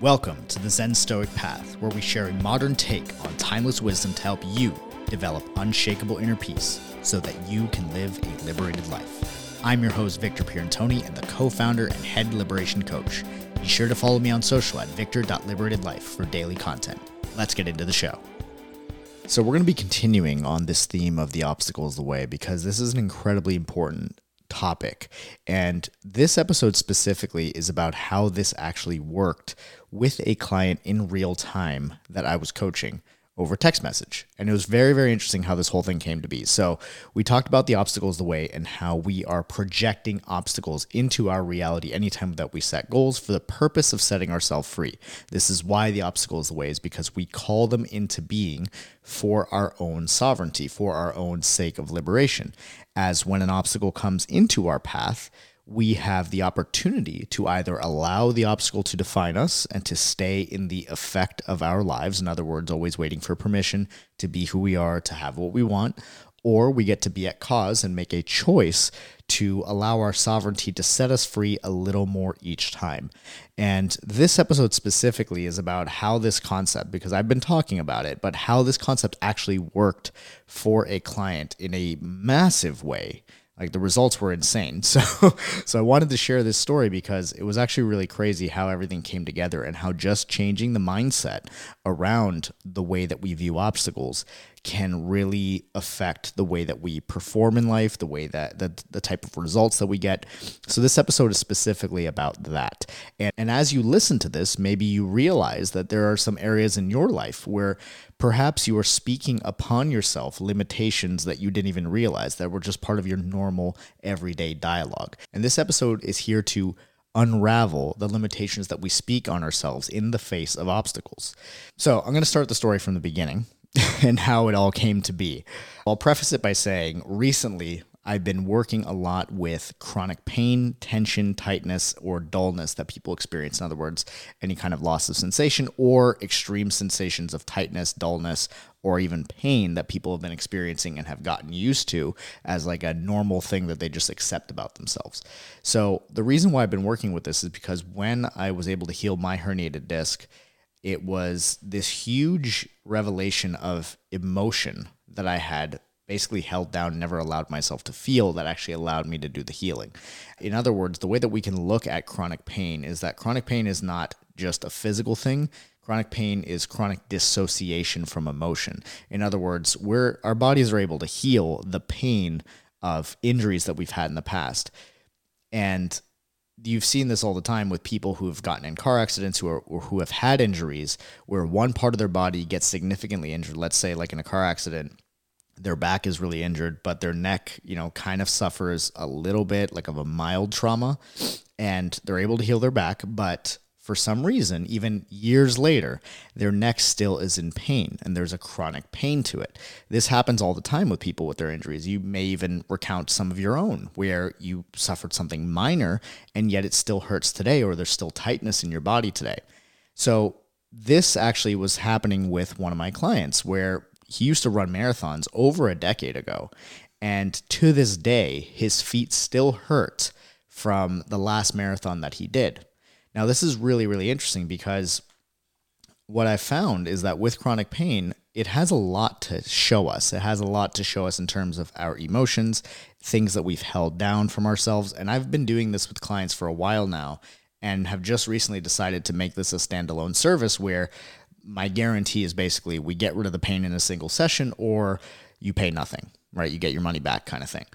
Welcome to the Zen Stoic Path, where we share a modern take on timeless wisdom to help you develop unshakable inner peace so that you can live a liberated life. I'm your host, Victor Pierantoni, and the co founder and head liberation coach. Be sure to follow me on social at victor.liberatedlife for daily content. Let's get into the show. So, we're going to be continuing on this theme of the obstacles the way because this is an incredibly important topic. And this episode specifically is about how this actually worked with a client in real time that I was coaching over text message. And it was very, very interesting how this whole thing came to be. So, we talked about the obstacles the way and how we are projecting obstacles into our reality anytime that we set goals for the purpose of setting ourselves free. This is why the obstacle is the way, is because we call them into being for our own sovereignty, for our own sake of liberation. As when an obstacle comes into our path, we have the opportunity to either allow the obstacle to define us and to stay in the effect of our lives. In other words, always waiting for permission to be who we are, to have what we want, or we get to be at cause and make a choice to allow our sovereignty to set us free a little more each time. And this episode specifically is about how this concept, because I've been talking about it, but how this concept actually worked for a client in a massive way like the results were insane. So so I wanted to share this story because it was actually really crazy how everything came together and how just changing the mindset around the way that we view obstacles can really affect the way that we perform in life, the way that the, the type of results that we get. So this episode is specifically about that. And, and as you listen to this, maybe you realize that there are some areas in your life where perhaps you are speaking upon yourself limitations that you didn't even realize that were just part of your normal everyday dialogue. And this episode is here to unravel the limitations that we speak on ourselves in the face of obstacles. So, I'm going to start the story from the beginning and how it all came to be. I'll preface it by saying recently I've been working a lot with chronic pain, tension, tightness, or dullness that people experience. In other words, any kind of loss of sensation or extreme sensations of tightness, dullness, or even pain that people have been experiencing and have gotten used to as like a normal thing that they just accept about themselves. So, the reason why I've been working with this is because when I was able to heal my herniated disc, it was this huge revelation of emotion that I had basically held down, never allowed myself to feel that actually allowed me to do the healing. In other words, the way that we can look at chronic pain is that chronic pain is not just a physical thing. Chronic pain is chronic dissociation from emotion. In other words, where our bodies are able to heal the pain of injuries that we've had in the past. And you've seen this all the time with people who have gotten in car accidents who are or who have had injuries where one part of their body gets significantly injured. Let's say like in a car accident their back is really injured, but their neck, you know, kind of suffers a little bit like of a mild trauma and they're able to heal their back, but for some reason, even years later, their neck still is in pain and there's a chronic pain to it. This happens all the time with people with their injuries. You may even recount some of your own where you suffered something minor and yet it still hurts today or there's still tightness in your body today. So, this actually was happening with one of my clients where he used to run marathons over a decade ago. And to this day, his feet still hurt from the last marathon that he did. Now, this is really, really interesting because what I found is that with chronic pain, it has a lot to show us. It has a lot to show us in terms of our emotions, things that we've held down from ourselves. And I've been doing this with clients for a while now and have just recently decided to make this a standalone service where my guarantee is basically we get rid of the pain in a single session or you pay nothing, right? You get your money back kind of thing.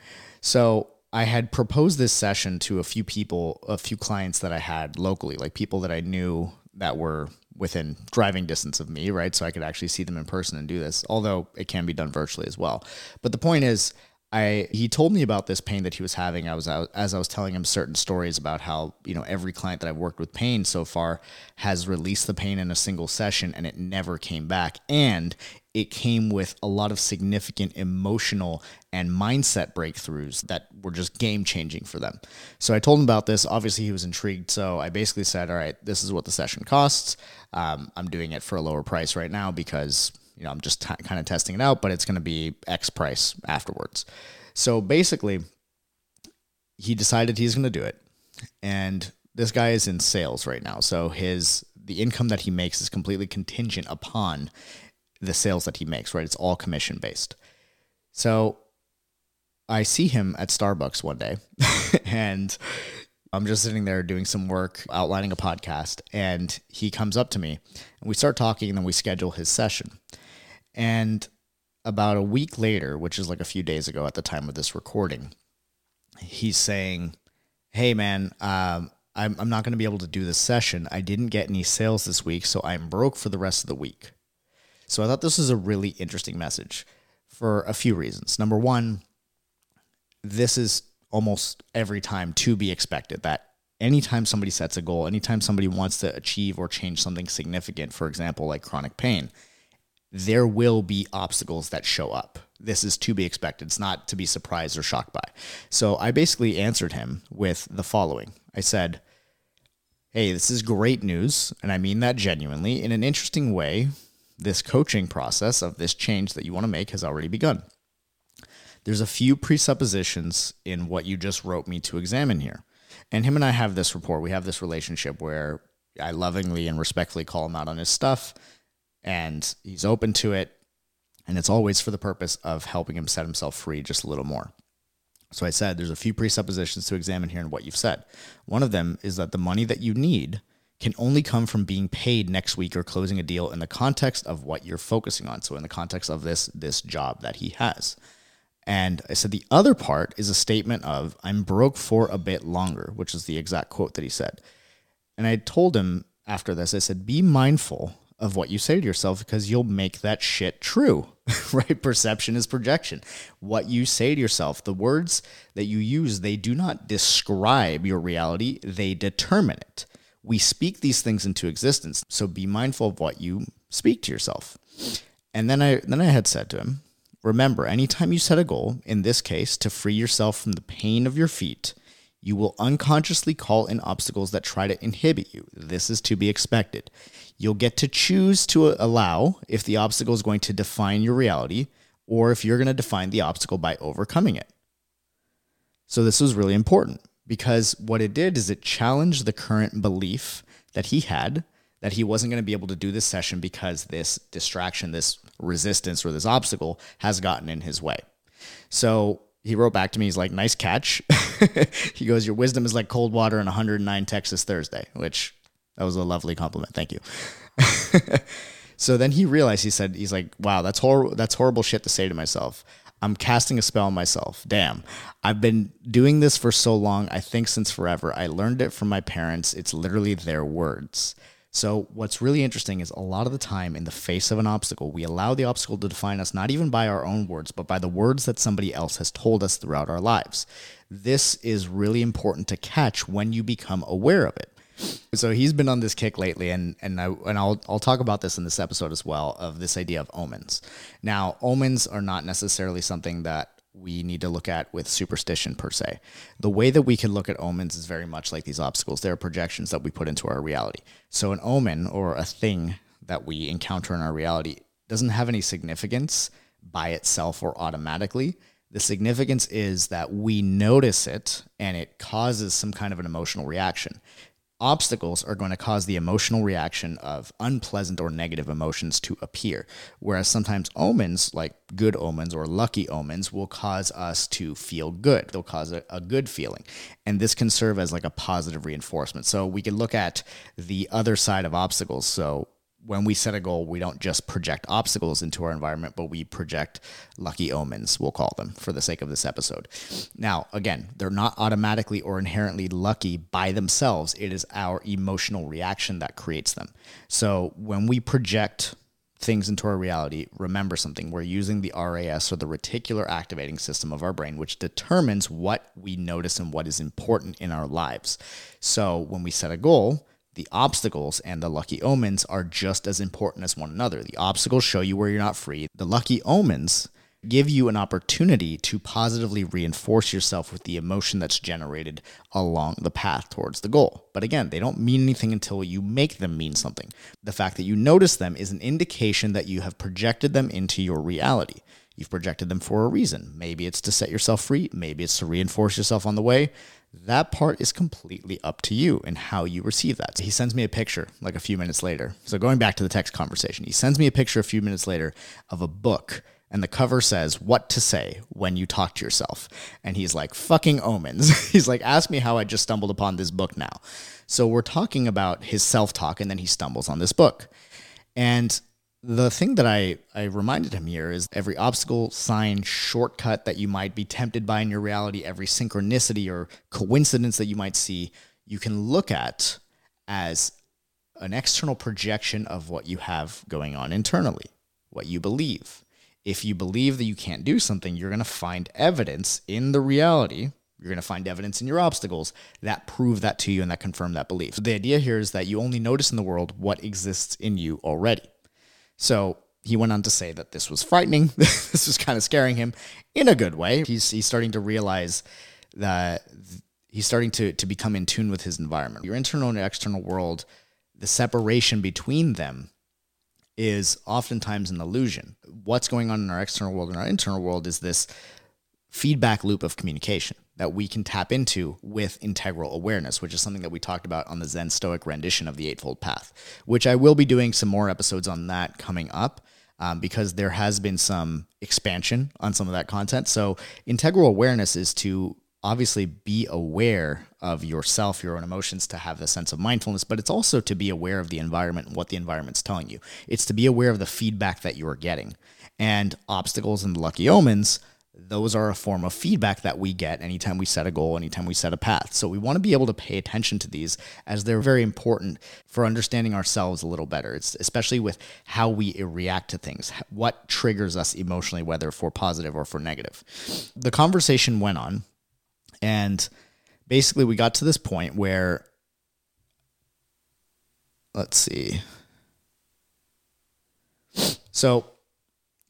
So I had proposed this session to a few people, a few clients that I had locally, like people that I knew that were within driving distance of me, right? So I could actually see them in person and do this, although it can be done virtually as well. But the point is, I he told me about this pain that he was having. I was as I was telling him certain stories about how you know every client that I've worked with pain so far has released the pain in a single session and it never came back, and it came with a lot of significant emotional and mindset breakthroughs that were just game changing for them. So I told him about this. Obviously, he was intrigued. So I basically said, "All right, this is what the session costs. Um, I'm doing it for a lower price right now because." You know, I'm just t- kind of testing it out, but it's going to be X price afterwards. So basically, he decided he's going to do it. And this guy is in sales right now. So his the income that he makes is completely contingent upon the sales that he makes, right? It's all commission based. So I see him at Starbucks one day and I'm just sitting there doing some work, outlining a podcast, and he comes up to me and we start talking and then we schedule his session. And about a week later, which is like a few days ago at the time of this recording, he's saying, Hey man, um, I'm, I'm not going to be able to do this session. I didn't get any sales this week, so I'm broke for the rest of the week. So I thought this was a really interesting message for a few reasons. Number one, this is almost every time to be expected that anytime somebody sets a goal, anytime somebody wants to achieve or change something significant, for example, like chronic pain, there will be obstacles that show up. This is to be expected. It's not to be surprised or shocked by. So I basically answered him with the following I said, Hey, this is great news. And I mean that genuinely. In an interesting way, this coaching process of this change that you want to make has already begun. There's a few presuppositions in what you just wrote me to examine here. And him and I have this rapport. We have this relationship where I lovingly and respectfully call him out on his stuff, and he's open to it. And it's always for the purpose of helping him set himself free just a little more. So I said there's a few presuppositions to examine here in what you've said. One of them is that the money that you need can only come from being paid next week or closing a deal in the context of what you're focusing on. So in the context of this this job that he has. And I said the other part is a statement of I'm broke for a bit longer, which is the exact quote that he said. And I told him after this, I said, be mindful of what you say to yourself because you'll make that shit true, right? Perception is projection. What you say to yourself, the words that you use, they do not describe your reality, they determine it. We speak these things into existence. So be mindful of what you speak to yourself. And then I then I had said to him, remember, anytime you set a goal, in this case, to free yourself from the pain of your feet, you will unconsciously call in obstacles that try to inhibit you. This is to be expected. You'll get to choose to allow if the obstacle is going to define your reality or if you're going to define the obstacle by overcoming it. So, this was really important because what it did is it challenged the current belief that he had that he wasn't going to be able to do this session because this distraction, this resistance, or this obstacle has gotten in his way. So he wrote back to me. He's like, nice catch. he goes, Your wisdom is like cold water on 109 Texas Thursday, which that was a lovely compliment. Thank you. so then he realized, he said, he's like, wow, that's hor- that's horrible shit to say to myself. I'm casting a spell on myself. Damn. I've been doing this for so long. I think since forever. I learned it from my parents. It's literally their words. So, what's really interesting is a lot of the time, in the face of an obstacle, we allow the obstacle to define us not even by our own words, but by the words that somebody else has told us throughout our lives. This is really important to catch when you become aware of it. So he's been on this kick lately, and and I and I'll I'll talk about this in this episode as well of this idea of omens. Now, omens are not necessarily something that we need to look at with superstition per se. The way that we can look at omens is very much like these obstacles. They are projections that we put into our reality. So an omen or a thing that we encounter in our reality doesn't have any significance by itself or automatically. The significance is that we notice it and it causes some kind of an emotional reaction obstacles are going to cause the emotional reaction of unpleasant or negative emotions to appear. Whereas sometimes omens, like good omens or lucky omens, will cause us to feel good. They'll cause a, a good feeling. And this can serve as like a positive reinforcement. So we can look at the other side of obstacles. So when we set a goal, we don't just project obstacles into our environment, but we project lucky omens, we'll call them for the sake of this episode. Now, again, they're not automatically or inherently lucky by themselves. It is our emotional reaction that creates them. So when we project things into our reality, remember something. We're using the RAS or the reticular activating system of our brain, which determines what we notice and what is important in our lives. So when we set a goal, the obstacles and the lucky omens are just as important as one another. The obstacles show you where you're not free. The lucky omens give you an opportunity to positively reinforce yourself with the emotion that's generated along the path towards the goal. But again, they don't mean anything until you make them mean something. The fact that you notice them is an indication that you have projected them into your reality. You've projected them for a reason. Maybe it's to set yourself free, maybe it's to reinforce yourself on the way. That part is completely up to you and how you receive that. So he sends me a picture like a few minutes later. So going back to the text conversation, he sends me a picture a few minutes later of a book and the cover says what to say when you talk to yourself. And he's like, fucking omens. he's like, ask me how I just stumbled upon this book now. So we're talking about his self talk, and then he stumbles on this book. And the thing that I, I reminded him here is every obstacle, sign, shortcut that you might be tempted by in your reality, every synchronicity or coincidence that you might see, you can look at as an external projection of what you have going on internally, what you believe. If you believe that you can't do something, you're going to find evidence in the reality. You're going to find evidence in your obstacles that prove that to you and that confirm that belief. So the idea here is that you only notice in the world what exists in you already. So he went on to say that this was frightening. this was kind of scaring him in a good way. He's, he's starting to realize that he's starting to, to become in tune with his environment. Your internal and external world, the separation between them is oftentimes an illusion. What's going on in our external world and our internal world is this feedback loop of communication that we can tap into with integral awareness, which is something that we talked about on the Zen Stoic rendition of the Eightfold Path, which I will be doing some more episodes on that coming up. Um, because there has been some expansion on some of that content. So, integral awareness is to obviously be aware of yourself, your own emotions, to have the sense of mindfulness, but it's also to be aware of the environment and what the environment's telling you. It's to be aware of the feedback that you're getting. And obstacles and lucky omens those are a form of feedback that we get anytime we set a goal, anytime we set a path. So we want to be able to pay attention to these as they're very important for understanding ourselves a little better. It's especially with how we react to things, what triggers us emotionally, whether for positive or for negative. The conversation went on, and basically we got to this point where, let's see. So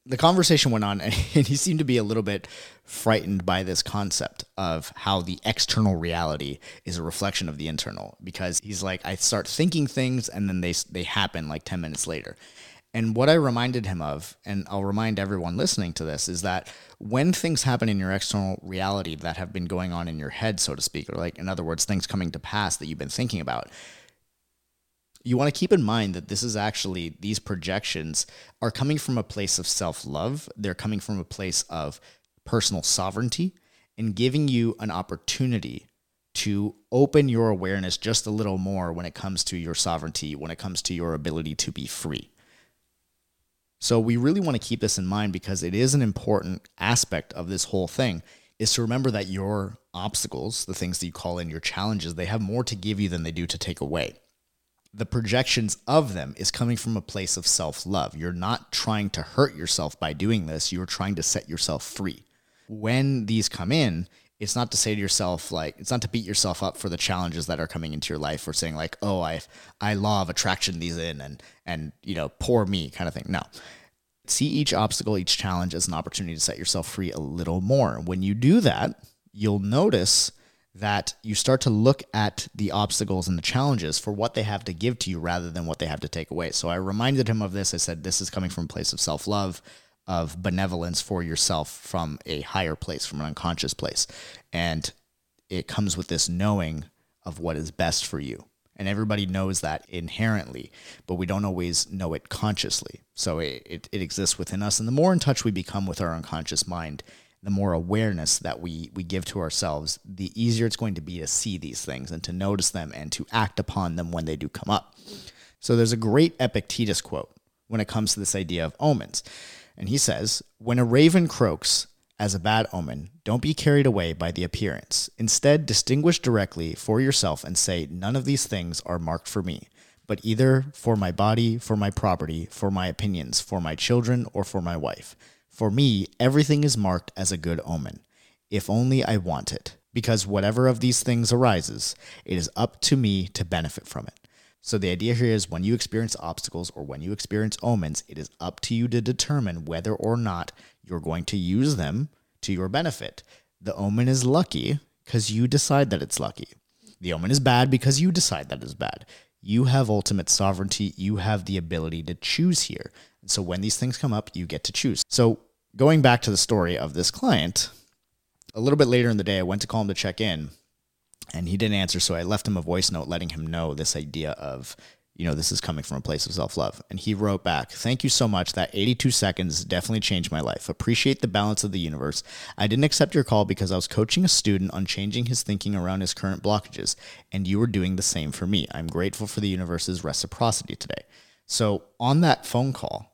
the conversation went on, and he seemed to be a little bit frightened by this concept of how the external reality is a reflection of the internal. Because he's like, I start thinking things, and then they they happen like ten minutes later. And what I reminded him of, and I'll remind everyone listening to this, is that when things happen in your external reality that have been going on in your head, so to speak, or like in other words, things coming to pass that you've been thinking about, you want to keep in mind that this is actually, these projections are coming from a place of self love. They're coming from a place of personal sovereignty and giving you an opportunity to open your awareness just a little more when it comes to your sovereignty, when it comes to your ability to be free. So we really want to keep this in mind because it is an important aspect of this whole thing is to remember that your obstacles, the things that you call in your challenges, they have more to give you than they do to take away the projections of them is coming from a place of self love. You're not trying to hurt yourself by doing this, you're trying to set yourself free. When these come in, it's not to say to yourself like it's not to beat yourself up for the challenges that are coming into your life or saying like oh i i law of attraction these in and and you know poor me kind of thing no see each obstacle each challenge as an opportunity to set yourself free a little more when you do that you'll notice that you start to look at the obstacles and the challenges for what they have to give to you rather than what they have to take away. So I reminded him of this. I said, This is coming from a place of self love, of benevolence for yourself from a higher place, from an unconscious place. And it comes with this knowing of what is best for you. And everybody knows that inherently, but we don't always know it consciously. So it, it, it exists within us. And the more in touch we become with our unconscious mind, the more awareness that we we give to ourselves, the easier it's going to be to see these things and to notice them and to act upon them when they do come up. So there's a great Epictetus quote when it comes to this idea of omens. And he says, When a raven croaks as a bad omen, don't be carried away by the appearance. Instead, distinguish directly for yourself and say, None of these things are marked for me, but either for my body, for my property, for my opinions, for my children, or for my wife. For me, everything is marked as a good omen, if only I want it, because whatever of these things arises, it is up to me to benefit from it. So the idea here is when you experience obstacles or when you experience omens, it is up to you to determine whether or not you're going to use them to your benefit. The omen is lucky because you decide that it's lucky. The omen is bad because you decide that it's bad. You have ultimate sovereignty. You have the ability to choose here. And so when these things come up, you get to choose. So going back to the story of this client, a little bit later in the day, I went to call him to check in. And he didn't answer, so I left him a voice note letting him know this idea of, you know, this is coming from a place of self love. And he wrote back, Thank you so much. That 82 seconds definitely changed my life. Appreciate the balance of the universe. I didn't accept your call because I was coaching a student on changing his thinking around his current blockages, and you were doing the same for me. I'm grateful for the universe's reciprocity today. So on that phone call,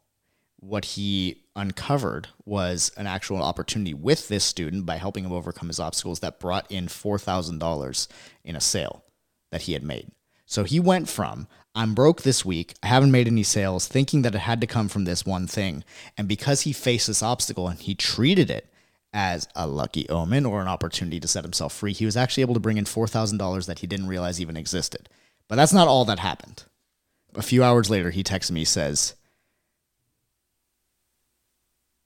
what he uncovered was an actual opportunity with this student by helping him overcome his obstacles that brought in $4,000 in a sale that he had made. So he went from, I'm broke this week, I haven't made any sales, thinking that it had to come from this one thing. And because he faced this obstacle and he treated it as a lucky omen or an opportunity to set himself free, he was actually able to bring in $4,000 that he didn't realize even existed. But that's not all that happened. A few hours later, he texts me, says,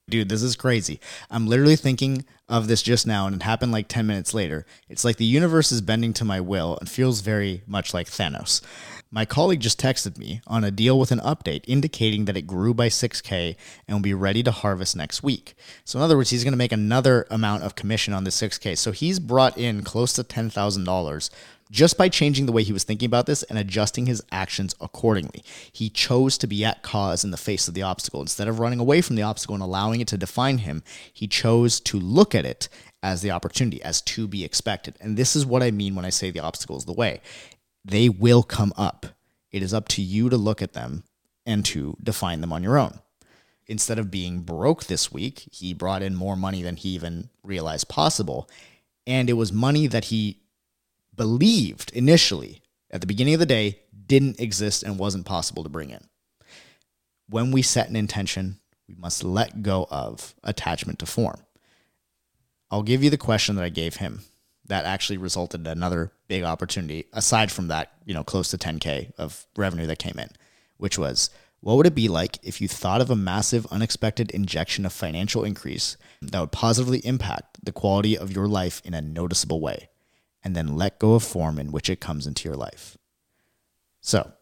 Dude, this is crazy. I'm literally thinking of this just now, and it happened like 10 minutes later. It's like the universe is bending to my will and feels very much like Thanos. My colleague just texted me on a deal with an update indicating that it grew by 6K and will be ready to harvest next week. So, in other words, he's going to make another amount of commission on the 6K. So, he's brought in close to $10,000 just by changing the way he was thinking about this and adjusting his actions accordingly. He chose to be at cause in the face of the obstacle. Instead of running away from the obstacle and allowing it to define him, he chose to look at it as the opportunity, as to be expected. And this is what I mean when I say the obstacle is the way. They will come up. It is up to you to look at them and to define them on your own. Instead of being broke this week, he brought in more money than he even realized possible. And it was money that he believed initially at the beginning of the day didn't exist and wasn't possible to bring in. When we set an intention, we must let go of attachment to form. I'll give you the question that I gave him that actually resulted in another big opportunity aside from that, you know, close to 10k of revenue that came in, which was what would it be like if you thought of a massive unexpected injection of financial increase that would positively impact the quality of your life in a noticeable way? And then let go of form in which it comes into your life. So,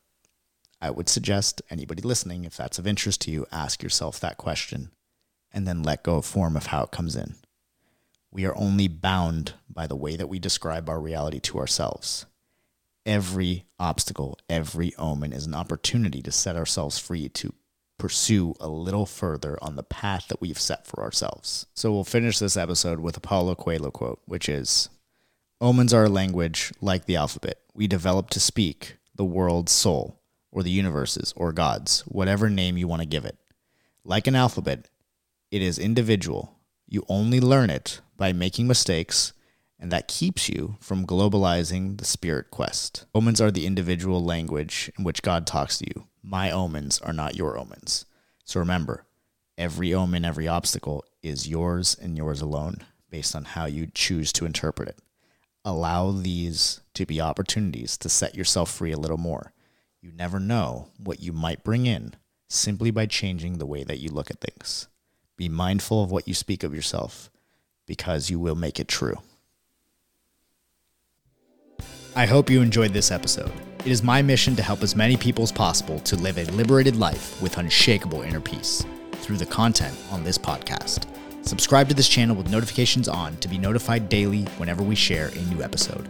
I would suggest anybody listening, if that's of interest to you, ask yourself that question and then let go of form of how it comes in. We are only bound by the way that we describe our reality to ourselves. Every obstacle, every omen is an opportunity to set ourselves free to pursue a little further on the path that we've set for ourselves. So we'll finish this episode with a Paulo Coelho quote, which is Omens are a language like the alphabet. We develop to speak the world's soul, or the universe's, or God's, whatever name you want to give it. Like an alphabet, it is individual. You only learn it by making mistakes, and that keeps you from globalizing the spirit quest. Omens are the individual language in which God talks to you. My omens are not your omens. So remember, every omen, every obstacle is yours and yours alone, based on how you choose to interpret it allow these to be opportunities to set yourself free a little more. You never know what you might bring in simply by changing the way that you look at things. Be mindful of what you speak of yourself because you will make it true. I hope you enjoyed this episode. It is my mission to help as many people as possible to live a liberated life with unshakable inner peace through the content on this podcast. Subscribe to this channel with notifications on to be notified daily whenever we share a new episode.